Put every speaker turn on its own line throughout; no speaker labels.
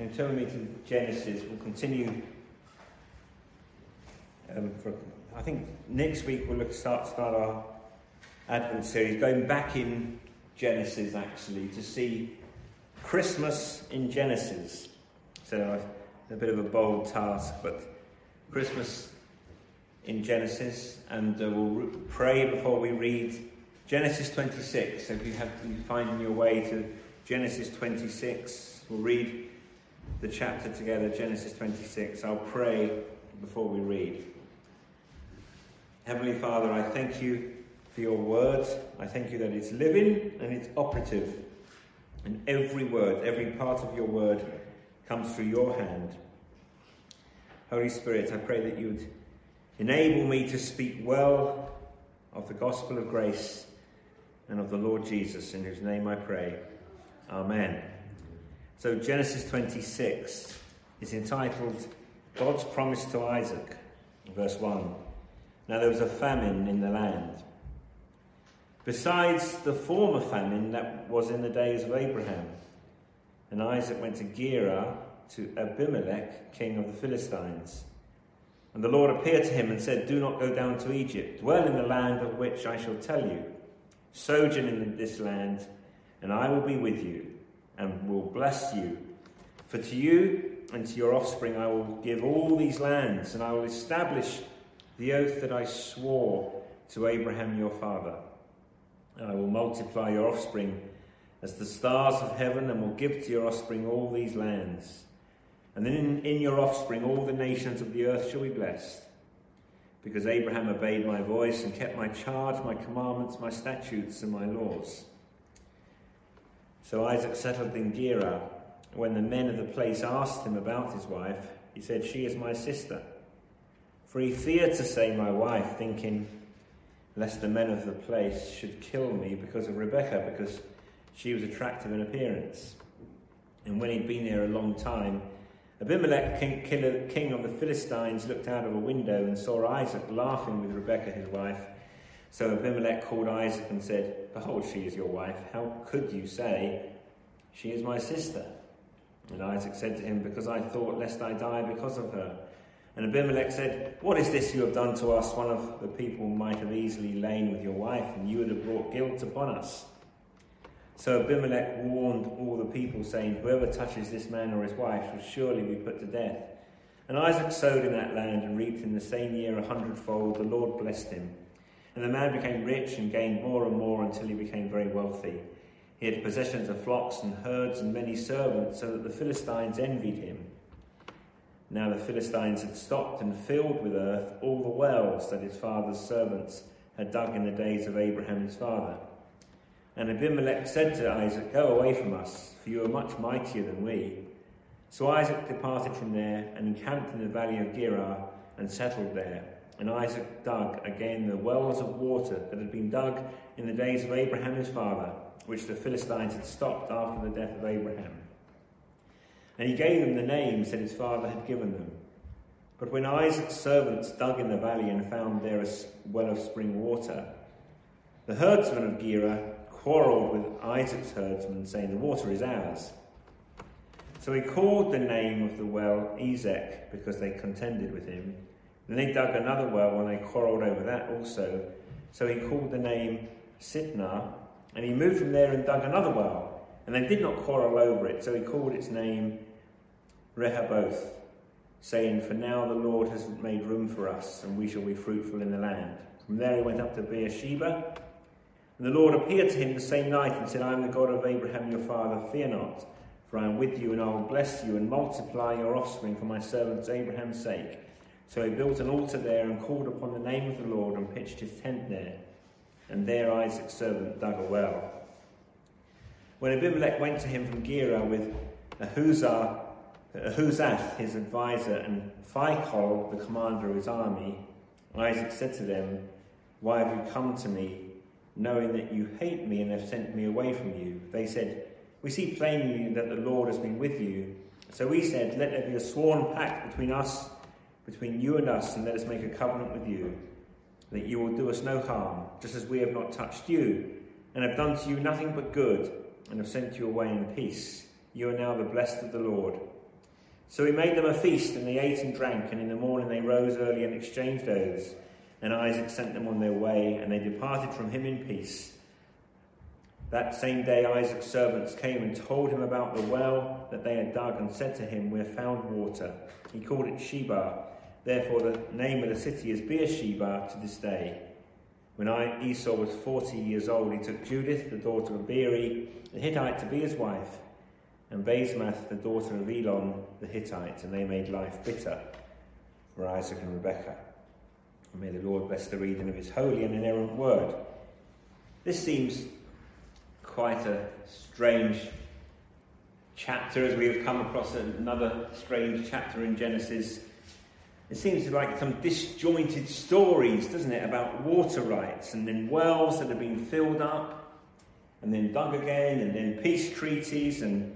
And turn me to Genesis. We'll continue. Um, for, I think next week we'll look, start start our Advent series, going back in Genesis actually to see Christmas in Genesis. So a bit of a bold task, but Christmas in Genesis, and uh, we'll re- pray before we read Genesis 26. So if you have you find your way to Genesis 26, we'll read the chapter together, Genesis 26. I'll pray before we read. Heavenly Father, I thank you for your word. I thank you that it's living and it's operative. And every word, every part of your word comes through your hand. Holy Spirit, I pray that you would enable me to speak well of the gospel of grace and of the Lord Jesus, in whose name I pray. Amen. So, Genesis 26 is entitled God's Promise to Isaac, verse 1. Now there was a famine in the land. Besides the former famine that was in the days of Abraham. And Isaac went to Gerar to Abimelech, king of the Philistines. And the Lord appeared to him and said, Do not go down to Egypt. Dwell in the land of which I shall tell you. Sojourn in this land, and I will be with you, and will bless you. For to you and to your offspring I will give all these lands, and I will establish the oath that I swore to Abraham your father. And I will multiply your offspring as the stars of heaven, and will give to your offspring all these lands. And then in, in, your offspring all the nations of the earth shall be blessed. Because Abraham obeyed my voice and kept my charge, my commandments, my statutes, and my laws. So Isaac settled in Gerar. When the men of the place asked him about his wife, he said, She is my sister. For he feared to say my wife, thinking, lest the men of the place should kill me because of Rebekah, because she was attractive in appearance. And when he'd been there a long time, Abimelech, king, of the Philistines, looked out of a window and saw Isaac laughing with Rebekah, his wife. So Abimelech called Isaac and said, Behold, she is your wife. How could you say, She is my sister? And Isaac said to him, Because I thought lest I die because of her. And Abimelech said, What is this you have done to us? One of the people might have easily lain with your wife, and you would have brought guilt upon us. So Abimelech warned all the people, saying, Whoever touches this man or his wife shall surely be put to death. And Isaac sowed in that land and reaped in the same year a hundredfold. The Lord blessed him. And the man became rich and gained more and more until he became very wealthy. He had possessions of flocks and herds and many servants, so that the Philistines envied him. Now the Philistines had stopped and filled with earth all the wells that his father's servants had dug in the days of Abraham his father. And Abimelech said to Isaac, Go away from us, for you are much mightier than we. So Isaac departed from there and encamped in the valley of Gerar and settled there. And Isaac dug again the wells of water that had been dug in the days of Abraham his father, which the Philistines had stopped after the death of Abraham. And he gave them the names that his father had given them. But when Isaac's servants dug in the valley and found there a well of spring water, the herdsmen of Gerar quarreled with Isaac's herdsmen, saying, The water is ours. So he called the name of the well Esek, because they contended with him. Then they dug another well, and they quarreled over that also. So he called the name Sitnah, and he moved from there and dug another well. And they did not quarrel over it, so he called its name Rehoboth, saying, For now the Lord has made room for us, and we shall be fruitful in the land. From there he went up to Beersheba. And the Lord appeared to him the same night and said, I am the God of Abraham your father, fear not, for I am with you, and I will bless you and multiply your offspring for my servant Abraham's sake. So he built an altar there and called upon the name of the Lord and pitched his tent there. And there Isaac's servant dug a well. When Abimelech went to him from Gerar with Ahuzah, Ahuzath, his advisor, and Phicol, the commander of his army, Isaac said to them, Why have you come to me, knowing that you hate me and have sent me away from you? They said, We see plainly that the Lord has been with you. So we said, Let there be a sworn pact between us, between you and us, and let us make a covenant with you, that you will do us no harm, just as we have not touched you, and have done to you nothing but good, and have sent you away in peace. You are now the blessed of the Lord. So he made them a feast, and they ate and drank, and in the morning they rose early and exchanged oaths. And Isaac sent them on their way, and they departed from him in peace. That same day Isaac's servants came and told him about the well that they had dug, and said to him, We have found water. He called it Sheba. Therefore the name of the city is Beersheba to this day. When Esau was forty years old, he took Judith, the daughter of Beeri, the Hittite, to be his wife and Basemath, the daughter of Elon the Hittite, and they made life bitter for Isaac and Rebekah. And may the Lord bless the reading of his holy and inerrant word. This seems quite a strange chapter as we have come across another strange chapter in Genesis. It seems like some disjointed stories, doesn't it, about water rights and then wells that have been filled up and then dug again and then peace treaties and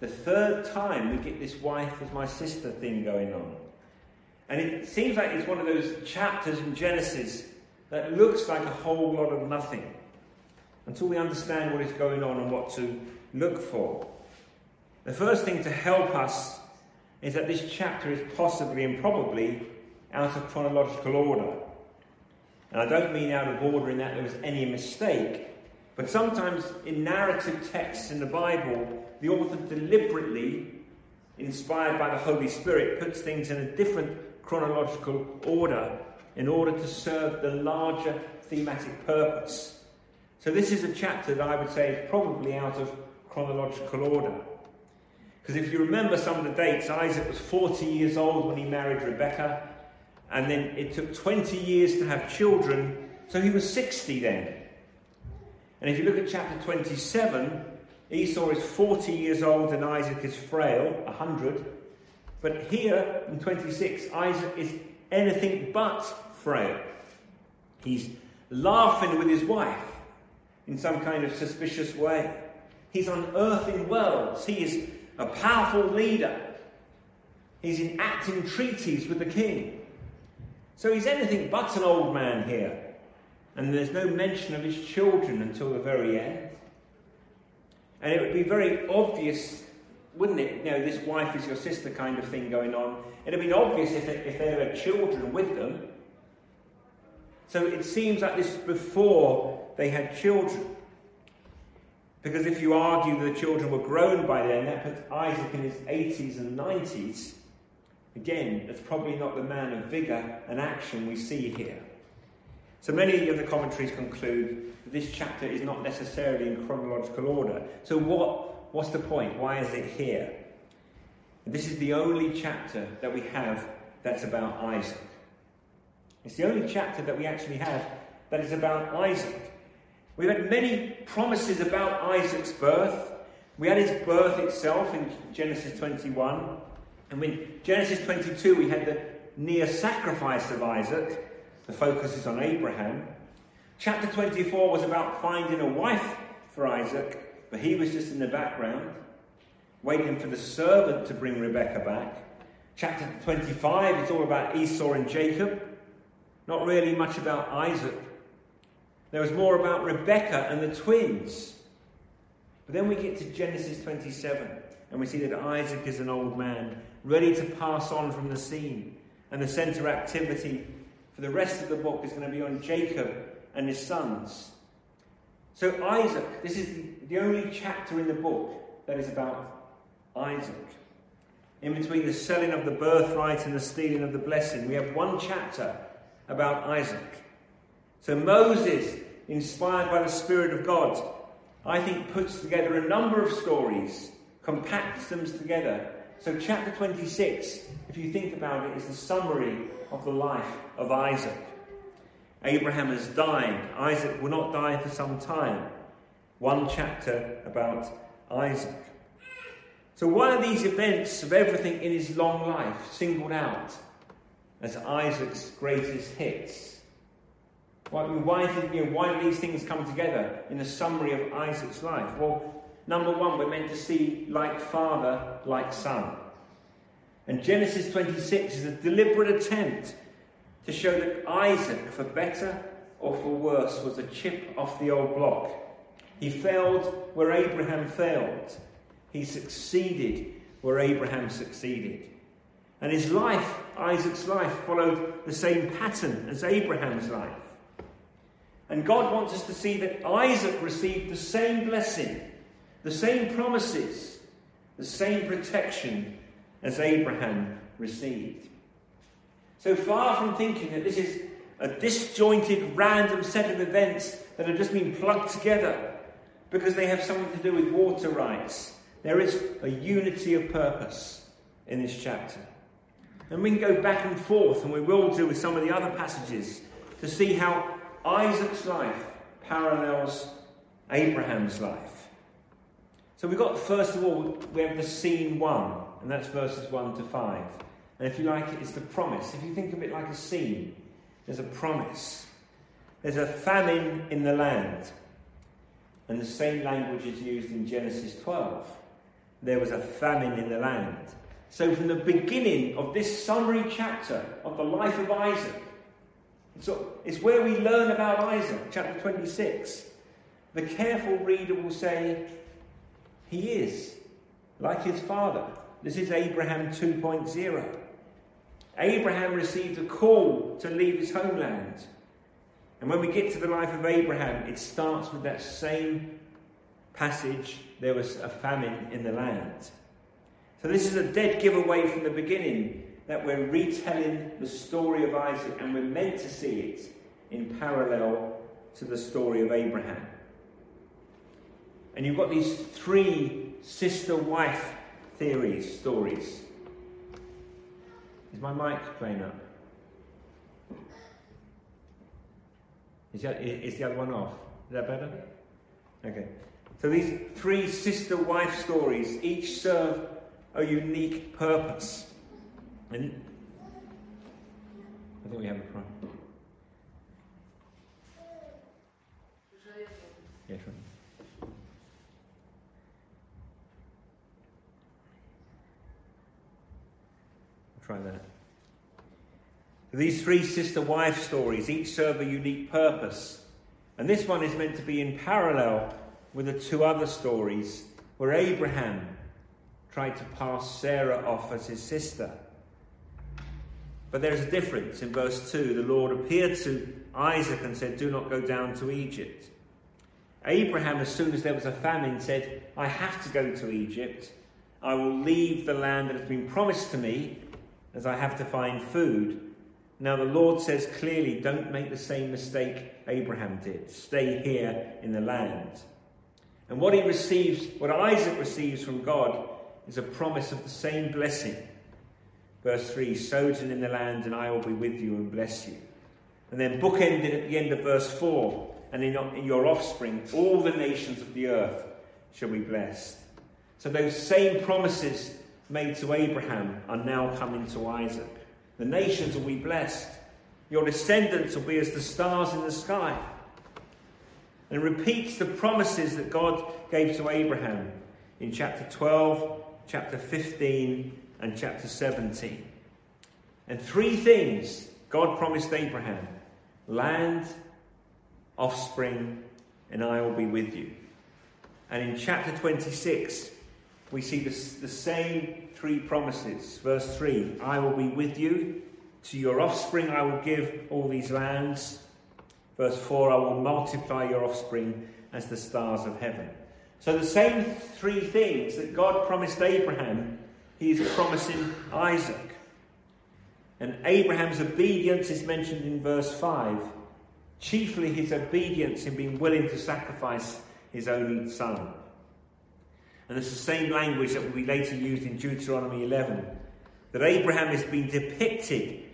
the third time we get this wife as my sister thing going on. And it seems like it's one of those chapters in Genesis that looks like a whole lot of nothing until we understand what is going on and what to look for. The first thing to help us is that this chapter is possibly and probably out of chronological order. And I don't mean out of order in that there was any mistake, but sometimes in narrative texts in the Bible, the author deliberately, inspired by the Holy Spirit, puts things in a different chronological order in order to serve the larger thematic purpose. So, this is a chapter that I would say is probably out of chronological order. Because if you remember some of the dates, Isaac was 40 years old when he married Rebecca, and then it took 20 years to have children, so he was 60 then. And if you look at chapter 27, Esau is 40 years old and Isaac is frail, 100. But here in 26, Isaac is anything but frail. He's laughing with his wife in some kind of suspicious way. He's unearthing worlds. He is a powerful leader. He's enacting treaties with the king. So he's anything but an old man here. And there's no mention of his children until the very end. And it would be very obvious, wouldn't it? You know, this wife is your sister kind of thing going on. It'd have been obvious if, if there were children with them. So it seems like this is before they had children. Because if you argue that the children were grown by then, that puts Isaac in his 80s and 90s. Again, that's probably not the man of vigour and action we see here. So many of the commentaries conclude that this chapter is not necessarily in chronological order. So what, what's the point? Why is it here? This is the only chapter that we have that's about Isaac. It's the only chapter that we actually have that is about Isaac. We've had many promises about Isaac's birth. We had his birth itself in Genesis 21. And in Genesis 22, we had the near sacrifice of Isaac. The focus is on Abraham. Chapter 24 was about finding a wife for Isaac, but he was just in the background, waiting for the servant to bring Rebekah back. Chapter 25 is all about Esau and Jacob, not really much about Isaac. There was more about Rebecca and the twins. But then we get to Genesis 27, and we see that Isaac is an old man, ready to pass on from the scene, and the centre activity for the rest of the book is going to be on Jacob and his sons. So, Isaac, this is the only chapter in the book that is about Isaac. In between the selling of the birthright and the stealing of the blessing, we have one chapter about Isaac. So, Moses, inspired by the Spirit of God, I think puts together a number of stories, compacts them together. So, chapter 26, if you think about it, is the summary of the life of Isaac. Abraham has died. Isaac will not die for some time. One chapter about Isaac. So, why are these events of everything in his long life singled out as Isaac's greatest hits? Why, why, did, you know, why do these things come together in the summary of Isaac's life? Well, number one, we're meant to see like father, like son. And Genesis 26 is a deliberate attempt to show that Isaac, for better or for worse, was a chip off the old block. He failed where Abraham failed. He succeeded where Abraham succeeded. And his life, Isaac's life, followed the same pattern as Abraham's life. And God wants us to see that Isaac received the same blessing, the same promises, the same protection as Abraham received. So far from thinking that this is a disjointed, random set of events that have just been plugged together because they have something to do with water rights, there is a unity of purpose in this chapter. And we can go back and forth, and we will do with some of the other passages, to see how Isaac's life parallels Abraham's life. So we've got, first of all, we have the scene one, and that's verses 1 to 5. And if you like it, it's the promise. If you think of it like a scene, there's a promise. There's a famine in the land. And the same language is used in Genesis 12. There was a famine in the land. So, from the beginning of this summary chapter of the life of Isaac, so it's where we learn about Isaac, chapter 26. The careful reader will say, He is like his father. This is Abraham 2.0. Abraham received a call to leave his homeland. And when we get to the life of Abraham, it starts with that same passage there was a famine in the land. So this is a dead giveaway from the beginning that we're retelling the story of Isaac and we're meant to see it in parallel to the story of Abraham. And you've got these three sister wife theories, stories. Is my mic playing up? Is, that, is the other one off? Is that better? Okay. So these three sister wife stories each serve a unique purpose. I think we have a problem. Yeah, sure. Try that. These three sister wife stories each serve a unique purpose. And this one is meant to be in parallel with the two other stories where Abraham tried to pass Sarah off as his sister. But there is a difference. In verse 2, the Lord appeared to Isaac and said, Do not go down to Egypt. Abraham, as soon as there was a famine, said, I have to go to Egypt. I will leave the land that has been promised to me as I have to find food. Now, the Lord says clearly, don't make the same mistake Abraham did. Stay here in the land. And what he receives, what Isaac receives from God, is a promise of the same blessing. Verse 3 Sojourn in the land, and I will be with you and bless you. And then bookended at the end of verse 4 and in your offspring, all the nations of the earth shall be blessed. So those same promises made to Abraham are now coming to Isaac. The nations will be blessed. Your descendants will be as the stars in the sky. And repeats the promises that God gave to Abraham in chapter 12, chapter 15, and chapter 17. And three things God promised Abraham land, offspring, and I will be with you. And in chapter 26, we see the same three promises. Verse 3 I will be with you, to your offspring I will give all these lands. Verse 4 I will multiply your offspring as the stars of heaven. So, the same three things that God promised Abraham, he is promising Isaac. And Abraham's obedience is mentioned in verse 5, chiefly his obedience in being willing to sacrifice his only son. And it's the same language that will be later used in Deuteronomy 11. That Abraham has been depicted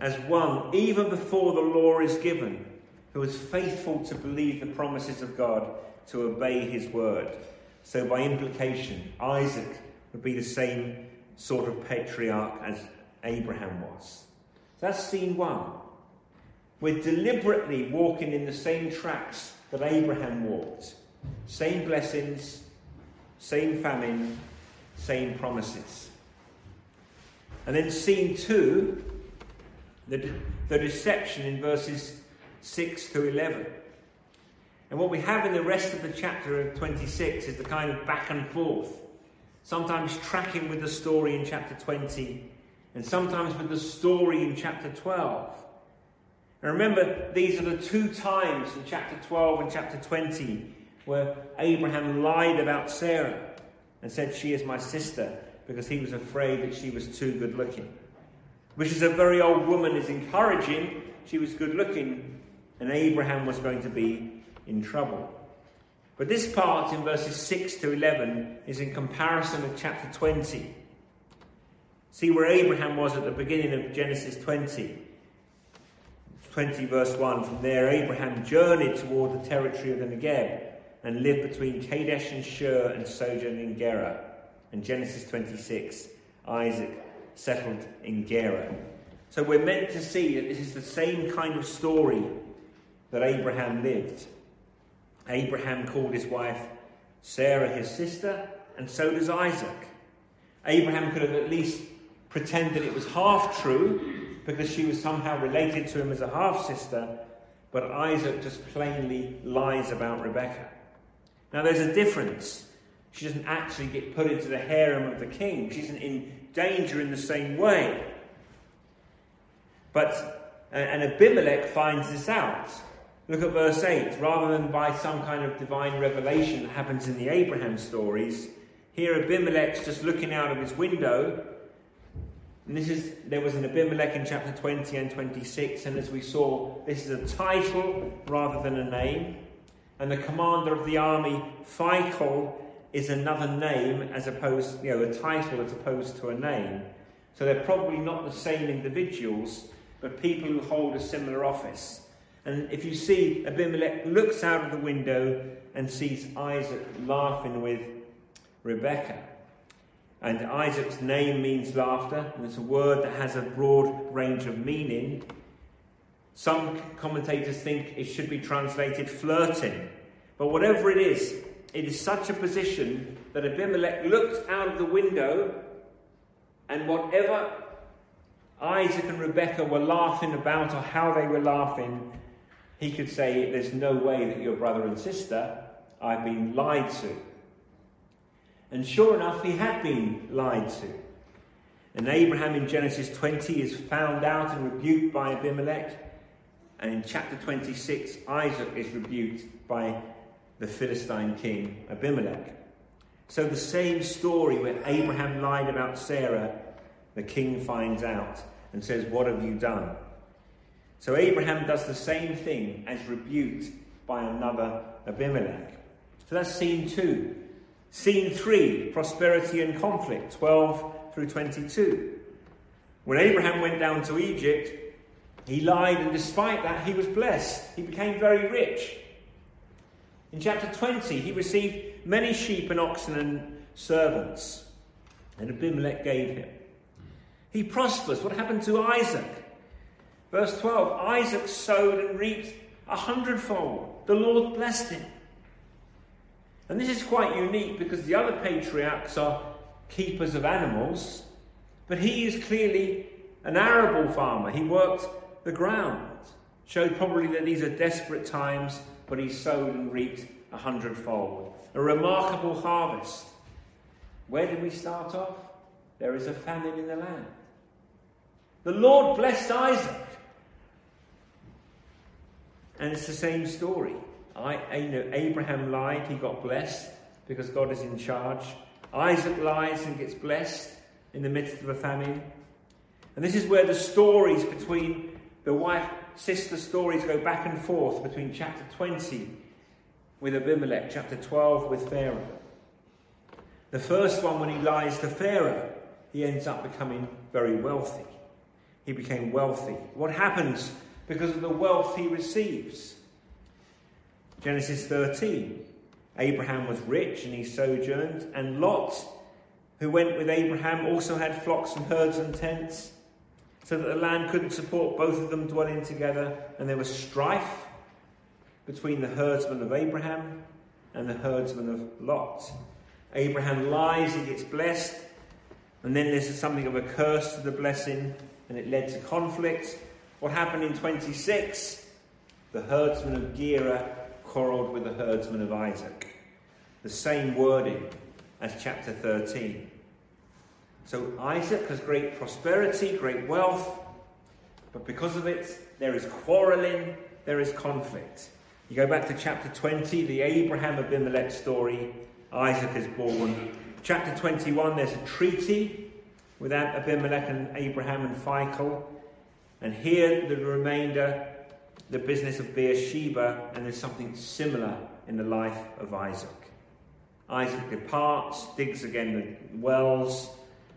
as one, even before the law is given, who is faithful to believe the promises of God, to obey his word. So, by implication, Isaac would be the same sort of patriarch as Abraham was. That's scene one. We're deliberately walking in the same tracks that Abraham walked. Same blessings, same famine, same promises. And then scene two, the, the deception in verses 6 to 11. And what we have in the rest of the chapter of 26 is the kind of back and forth. Sometimes tracking with the story in chapter 20, and sometimes with the story in chapter 12. And remember, these are the two times in chapter 12 and chapter 20 where Abraham lied about Sarah and said, She is my sister, because he was afraid that she was too good looking. Which is a very old woman is encouraging. She was good looking, and Abraham was going to be in trouble. But this part in verses 6 to 11 is in comparison with chapter 20. See where Abraham was at the beginning of Genesis 20. 20 verse 1. From there, Abraham journeyed toward the territory of the Negeb and lived between Kadesh and Shur and sojourned in Gerar. And Genesis 26, Isaac settled in Gerar. So we're meant to see that this is the same kind of story that Abraham lived. Abraham called his wife Sarah his sister, and so does Isaac. Abraham could have at least pretended it was half true because she was somehow related to him as a half sister, but Isaac just plainly lies about Rebekah. Now, there's a difference. She doesn't actually get put into the harem of the king, she isn't in danger in the same way. But, uh, and Abimelech finds this out. Look at verse 8. Rather than by some kind of divine revelation that happens in the Abraham stories, here Abimelech's just looking out of his window. And this is there was an Abimelech in chapter 20 and 26, and as we saw, this is a title rather than a name. And the commander of the army, Phicol, is another name as opposed, you know, a title as opposed to a name. So they're probably not the same individuals, but people who hold a similar office. And if you see Abimelech looks out of the window and sees Isaac laughing with Rebekah. And Isaac's name means laughter, and it's a word that has a broad range of meaning. Some commentators think it should be translated flirting. But whatever it is, it is such a position that Abimelech looked out of the window, and whatever Isaac and Rebekah were laughing about or how they were laughing, he could say, There's no way that your brother and sister, I've been lied to. And sure enough, he had been lied to. And Abraham in Genesis 20 is found out and rebuked by Abimelech. And in chapter 26, Isaac is rebuked by the Philistine king Abimelech. So the same story where Abraham lied about Sarah, the king finds out and says, What have you done? So Abraham does the same thing as rebuked by another Abimelech. So that's scene two. Scene three, prosperity and conflict, 12 through 22. When Abraham went down to Egypt, he lied, and despite that, he was blessed. He became very rich. In chapter 20, he received many sheep and oxen and servants, and Abimelech gave him. He prospers. What happened to Isaac? Verse 12 Isaac sowed and reaped a hundredfold. The Lord blessed him. And this is quite unique because the other patriarchs are keepers of animals, but he is clearly an arable farmer. He worked the ground. Showed probably that these are desperate times, but he sowed and reaped a hundredfold. A remarkable harvest. Where did we start off? There is a famine in the land. The Lord blessed Isaac. And it's the same story. I, you know, Abraham lied, he got blessed because God is in charge. Isaac lies and gets blessed in the midst of a famine. And this is where the stories between the wife sister stories go back and forth between chapter 20 with Abimelech, chapter 12 with Pharaoh. The first one, when he lies to Pharaoh, he ends up becoming very wealthy. He became wealthy. What happens because of the wealth he receives? Genesis 13. Abraham was rich and he sojourned, and Lot, who went with Abraham, also had flocks and herds and tents, so that the land couldn't support both of them dwelling together, and there was strife between the herdsmen of Abraham and the herdsmen of Lot. Abraham lies, he gets blessed, and then there's something of a curse to the blessing, and it led to conflict. What happened in 26? The herdsmen of Gerar quarrelled with the herdsmen of Isaac. The same wording. as chapter 13. So Isaac has great prosperity, great wealth, but because of it, there is quarreling, there is conflict. You go back to chapter 20, the Abraham Abimelech story. Isaac is born. Chapter 21, there's a treaty with Abimelech and Abraham and Phicol. And here, the remainder, the business of Beersheba, and there's something similar in the life of Isaac. Isaac departs, digs again the wells,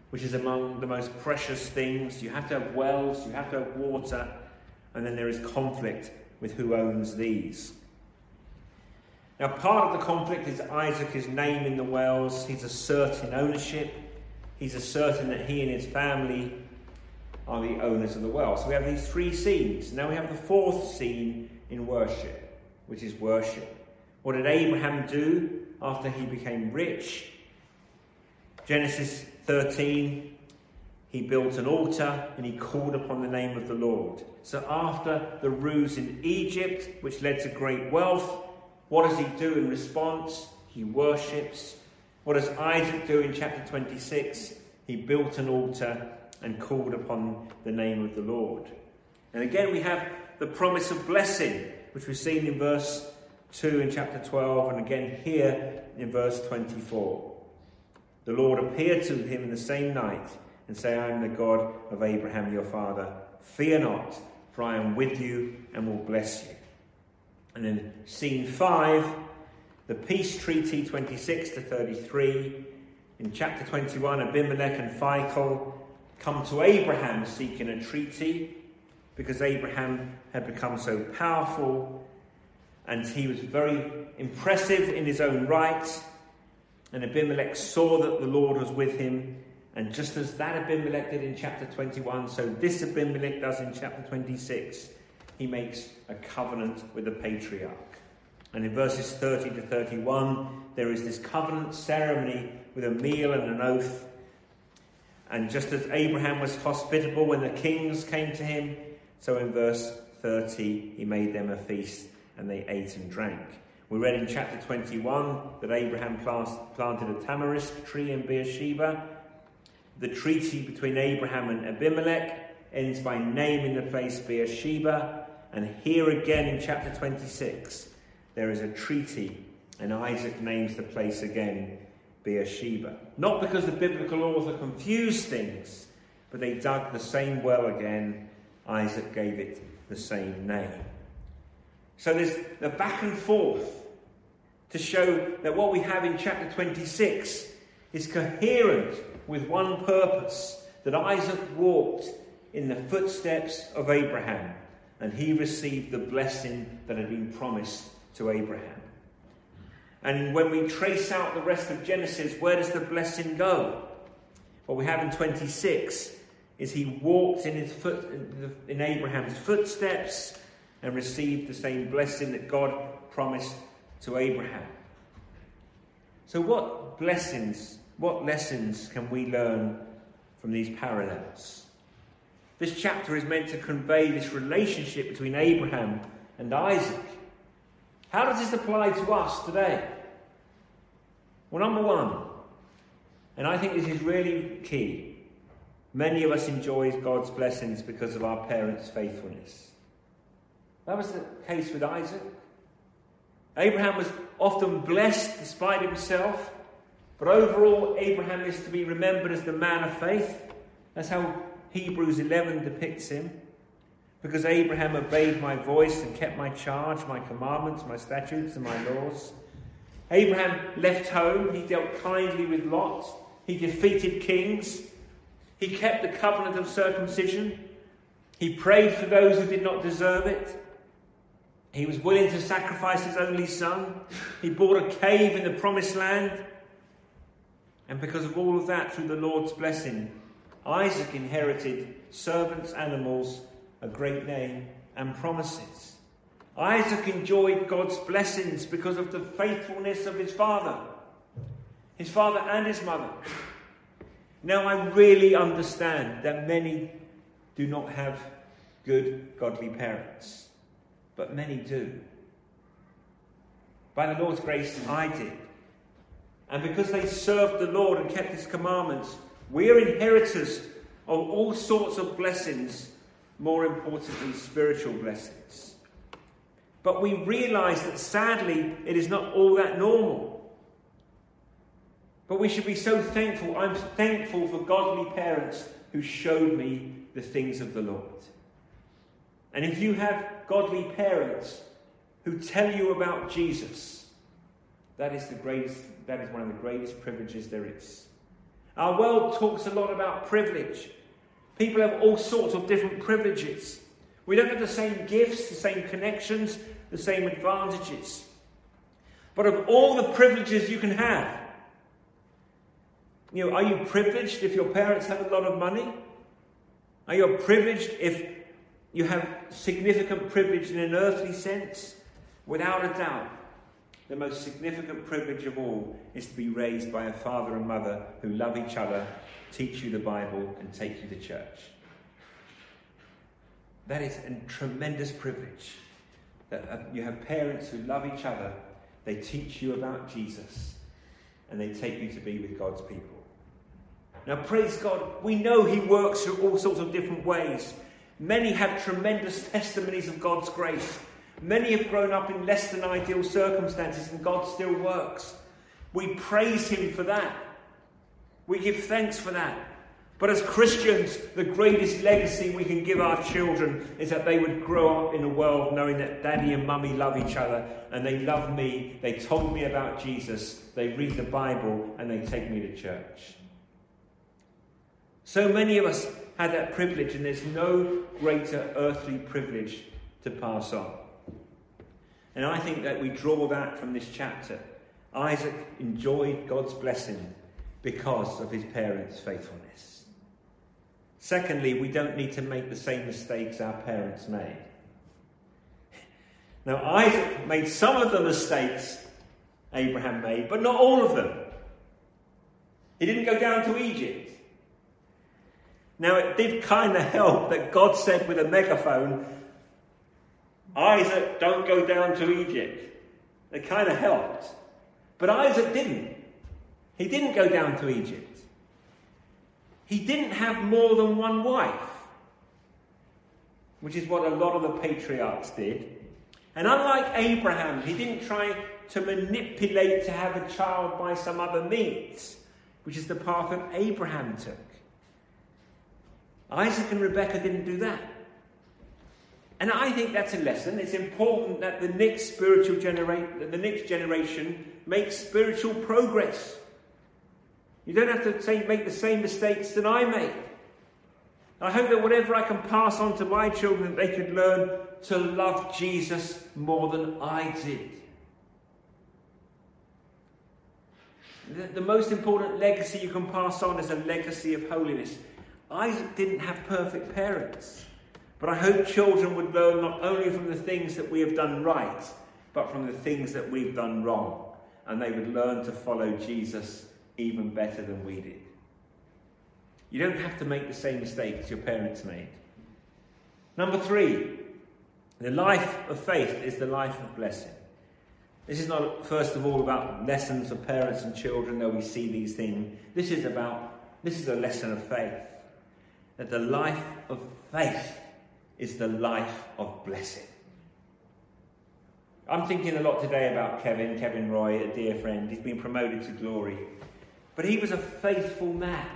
which is among the most precious things. You have to have wells, you have to have water, and then there is conflict with who owns these. Now, part of the conflict is Isaac is naming the wells. He's asserting ownership. He's asserting that he and his family are the owners of the well. So we have these three scenes. Now we have the fourth scene in worship, which is worship. What did Abraham do after he became rich? Genesis 13, he built an altar and he called upon the name of the Lord. So after the ruse in Egypt, which led to great wealth, what does he do in response? He worships. What does Isaac do in chapter 26? He built an altar and called upon the name of the Lord. And again, we have the promise of blessing, which we've seen in verse 2 in chapter 12, and again here in verse 24. The Lord appeared to him in the same night and say, I am the God of Abraham your father. Fear not, for I am with you and will bless you. And then scene 5, the peace treaty 26 to 33. In chapter 21, Abimelech and Phicol come to Abraham seeking a treaty because Abraham had become so powerful and he was very impressive in his own right. And Abimelech saw that the Lord was with him. And just as that Abimelech did in chapter 21, so this Abimelech does in chapter 26. He makes a covenant with the patriarch. And in verses 30 to 31, there is this covenant ceremony with a meal and an oath. And just as Abraham was hospitable when the kings came to him, so in verse 30, he made them a feast and they ate and drank. We read in chapter 21 that Abraham planted a tamarisk tree in Beersheba. The treaty between Abraham and Abimelech ends by naming the place Beersheba. And here again in chapter 26, there is a treaty, and Isaac names the place again Beersheba. Not because the biblical author confused things, but they dug the same well again. Isaac gave it the same name. So there's the back and forth to show that what we have in chapter 26 is coherent with one purpose that Isaac walked in the footsteps of Abraham and he received the blessing that had been promised to Abraham. And when we trace out the rest of Genesis, where does the blessing go? What we have in 26 is he walked in, his foot, in Abraham's footsteps and received the same blessing that God promised to Abraham. So, what blessings, what lessons can we learn from these parallels? This chapter is meant to convey this relationship between Abraham and Isaac. How does this apply to us today? Well, number one, and I think this is really key, many of us enjoy God's blessings because of our parents' faithfulness. That was the case with Isaac. Abraham was often blessed despite himself, but overall, Abraham is to be remembered as the man of faith. That's how Hebrews 11 depicts him. Because Abraham obeyed my voice and kept my charge, my commandments, my statutes, and my laws. Abraham left home, he dealt kindly with Lot, he defeated kings, he kept the covenant of circumcision, he prayed for those who did not deserve it. He was willing to sacrifice his only son. He bought a cave in the promised land. And because of all of that, through the Lord's blessing, Isaac inherited servants, animals, a great name, and promises. Isaac enjoyed God's blessings because of the faithfulness of his father, his father and his mother. Now, I really understand that many do not have good, godly parents but many do. By the Lord's grace, I did. And because they served the Lord and kept his commandments, we are inheritors of all sorts of blessings, more importantly, spiritual blessings. But we realize that sadly, it is not all that normal. But we should be so thankful. I'm thankful for godly parents who showed me the things of the Lord. And if you have godly parents who tell you about Jesus, that is the greatest, that is one of the greatest privileges there is. Our world talks a lot about privilege. People have all sorts of different privileges. We don't have the same gifts, the same connections, the same advantages. But of all the privileges you can have, you know, are you privileged if your parents have a lot of money? Are you privileged if you have significant privilege in an earthly sense? Without a doubt, the most significant privilege of all is to be raised by a father and mother who love each other, teach you the Bible, and take you to church. That is a tremendous privilege. That uh, you have parents who love each other, they teach you about Jesus, and they take you to be with God's people. Now, praise God, we know He works through all sorts of different ways. Many have tremendous testimonies of God's grace. Many have grown up in less than ideal circumstances, and God still works. We praise Him for that. We give thanks for that. But as Christians, the greatest legacy we can give our children is that they would grow up in a world knowing that daddy and mummy love each other and they love me, they told me about Jesus, they read the Bible, and they take me to church. So many of us had that privilege, and there's no greater earthly privilege to pass on. And I think that we draw that from this chapter. Isaac enjoyed God's blessing because of his parents' faithfulness. Secondly, we don't need to make the same mistakes our parents made. Now, Isaac made some of the mistakes Abraham made, but not all of them. He didn't go down to Egypt. Now, it did kind of help that God said with a megaphone, Isaac, don't go down to Egypt. It kind of helped. But Isaac didn't. He didn't go down to Egypt. He didn't have more than one wife, which is what a lot of the patriarchs did. And unlike Abraham, he didn't try to manipulate to have a child by some other means, which is the path that Abraham took. Isaac and Rebecca didn't do that. And I think that's a lesson. It's important that the next spiritual generation, the next generation makes spiritual progress. You don't have to say, make the same mistakes that I made. I hope that whatever I can pass on to my children, they could learn to love Jesus more than I did. The, the most important legacy you can pass on is a legacy of holiness. I didn't have perfect parents. But I hope children would learn not only from the things that we have done right, but from the things that we've done wrong. And they would learn to follow Jesus even better than we did. You don't have to make the same mistakes your parents made. Number three, the life of faith is the life of blessing. This is not, first of all, about lessons for parents and children, though we see these things. This is about, this is a lesson of faith that the life of faith is the life of blessing. I'm thinking a lot today about Kevin, Kevin Roy, a dear friend. He's been promoted to glory. But he was a faithful man.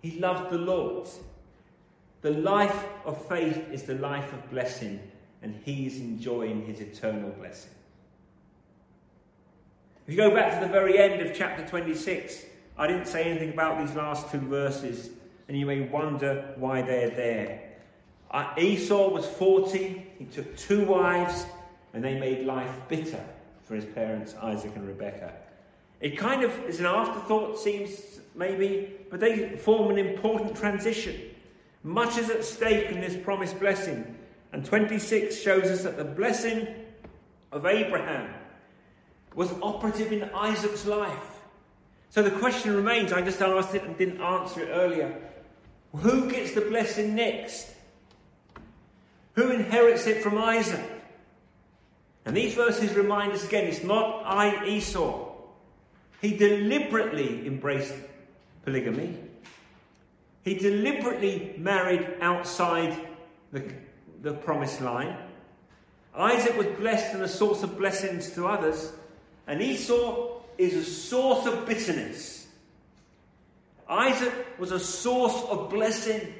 He loved the Lord. The life of faith is the life of blessing, and he's enjoying his eternal blessing. If you go back to the very end of chapter 26, I didn't say anything about these last two verses and you may wonder why they're there. Esau was 40, he took two wives, and they made life bitter for his parents, Isaac and Rebekah. It kind of is an afterthought, seems maybe, but they form an important transition. Much is at stake in this promised blessing. And 26 shows us that the blessing of Abraham was operative in Isaac's life. So the question remains I just asked it and didn't answer it earlier. Who gets the blessing next? Who inherits it from Isaac? And these verses remind us again it's not I, Esau. He deliberately embraced polygamy. He deliberately married outside the, the promised line. Isaac was blessed and a source of blessings to others, and Esau is a source of bitterness. Isaac was a source of blessing,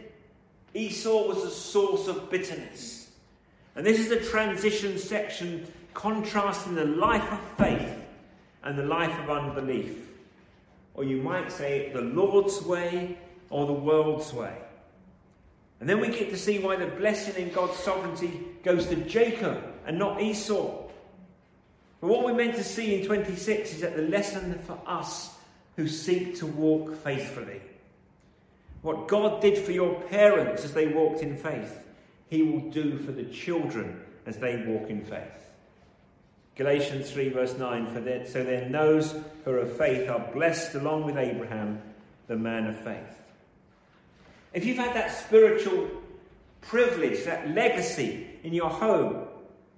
Esau was a source of bitterness. And this is a transition section contrasting the life of faith and the life of unbelief. Or you might say the Lord's way or the world's way. And then we get to see why the blessing in God's sovereignty goes to Jacob and not Esau. But what we're meant to see in 26 is that the lesson for us who seek to walk faithfully. What God did for your parents as they walked in faith, He will do for the children as they walk in faith. Galatians 3, verse 9 for that, So then, those who are of faith are blessed along with Abraham, the man of faith. If you've had that spiritual privilege, that legacy in your home,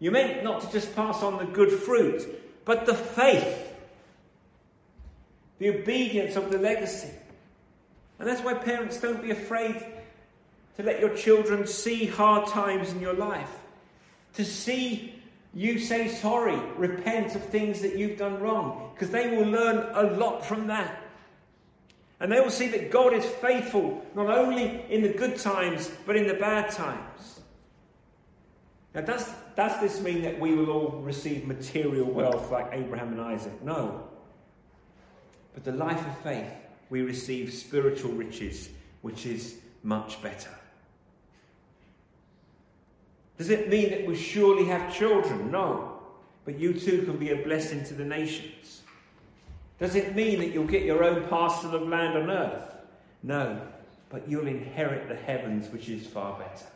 you're meant not to just pass on the good fruit, but the faith, the obedience of the legacy. And that's why parents don't be afraid to let your children see hard times in your life, to see you say sorry, repent of things that you've done wrong, because they will learn a lot from that. And they will see that God is faithful not only in the good times, but in the bad times. Now, does, does this mean that we will all receive material wealth like Abraham and Isaac? No. But the life of faith, we receive spiritual riches, which is much better. Does it mean that we surely have children? No. But you too can be a blessing to the nations. Does it mean that you'll get your own parcel of land on earth? No. But you'll inherit the heavens, which is far better.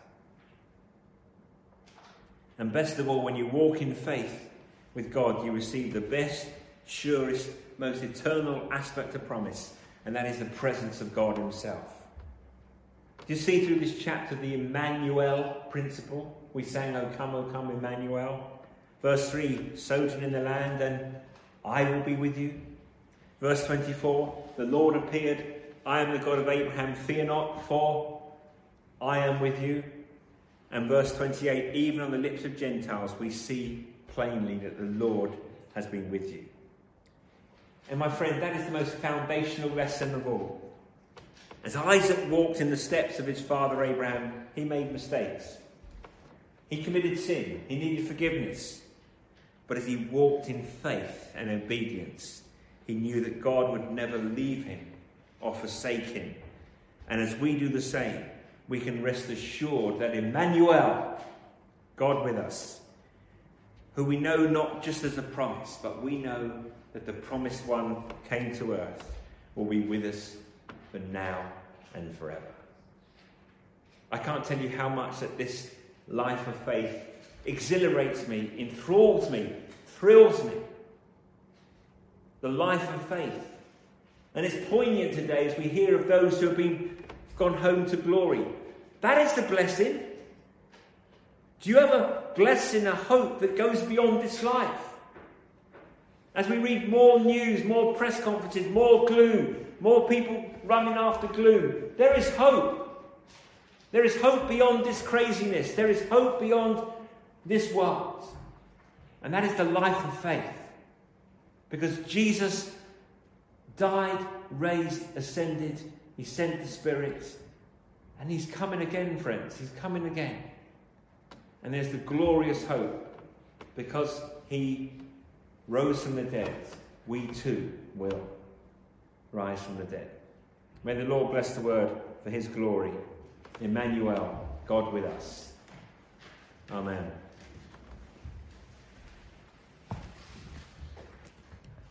And best of all, when you walk in faith with God, you receive the best, surest, most eternal aspect of promise, and that is the presence of God Himself. Do you see through this chapter the Emmanuel principle? We sang, O come, O come, Emmanuel. Verse 3 Sojourn in the land, and I will be with you. Verse 24 The Lord appeared, I am the God of Abraham, fear not, for I am with you. And verse 28 Even on the lips of Gentiles, we see plainly that the Lord has been with you. And my friend, that is the most foundational lesson of all. As Isaac walked in the steps of his father Abraham, he made mistakes. He committed sin. He needed forgiveness. But as he walked in faith and obedience, he knew that God would never leave him or forsake him. And as we do the same, we can rest assured that Emmanuel, God with us, who we know not just as a promise, but we know that the promised one came to earth, will be with us for now and forever. I can't tell you how much that this life of faith exhilarates me, enthralls me, thrills me. The life of faith. And it's poignant today as we hear of those who have been gone home to glory. That is the blessing. Do you have a blessing, a hope that goes beyond this life? As we read more news, more press conferences, more gloom, more people running after gloom. There is hope. There is hope beyond this craziness. There is hope beyond this world. And that is the life of faith. Because Jesus died, raised, ascended, he sent the Spirit, and he's coming again, friends. He's coming again. And there's the glorious hope because he rose from the dead, we too will rise from the dead. May the Lord bless the word for his glory. Emmanuel, God with us. Amen.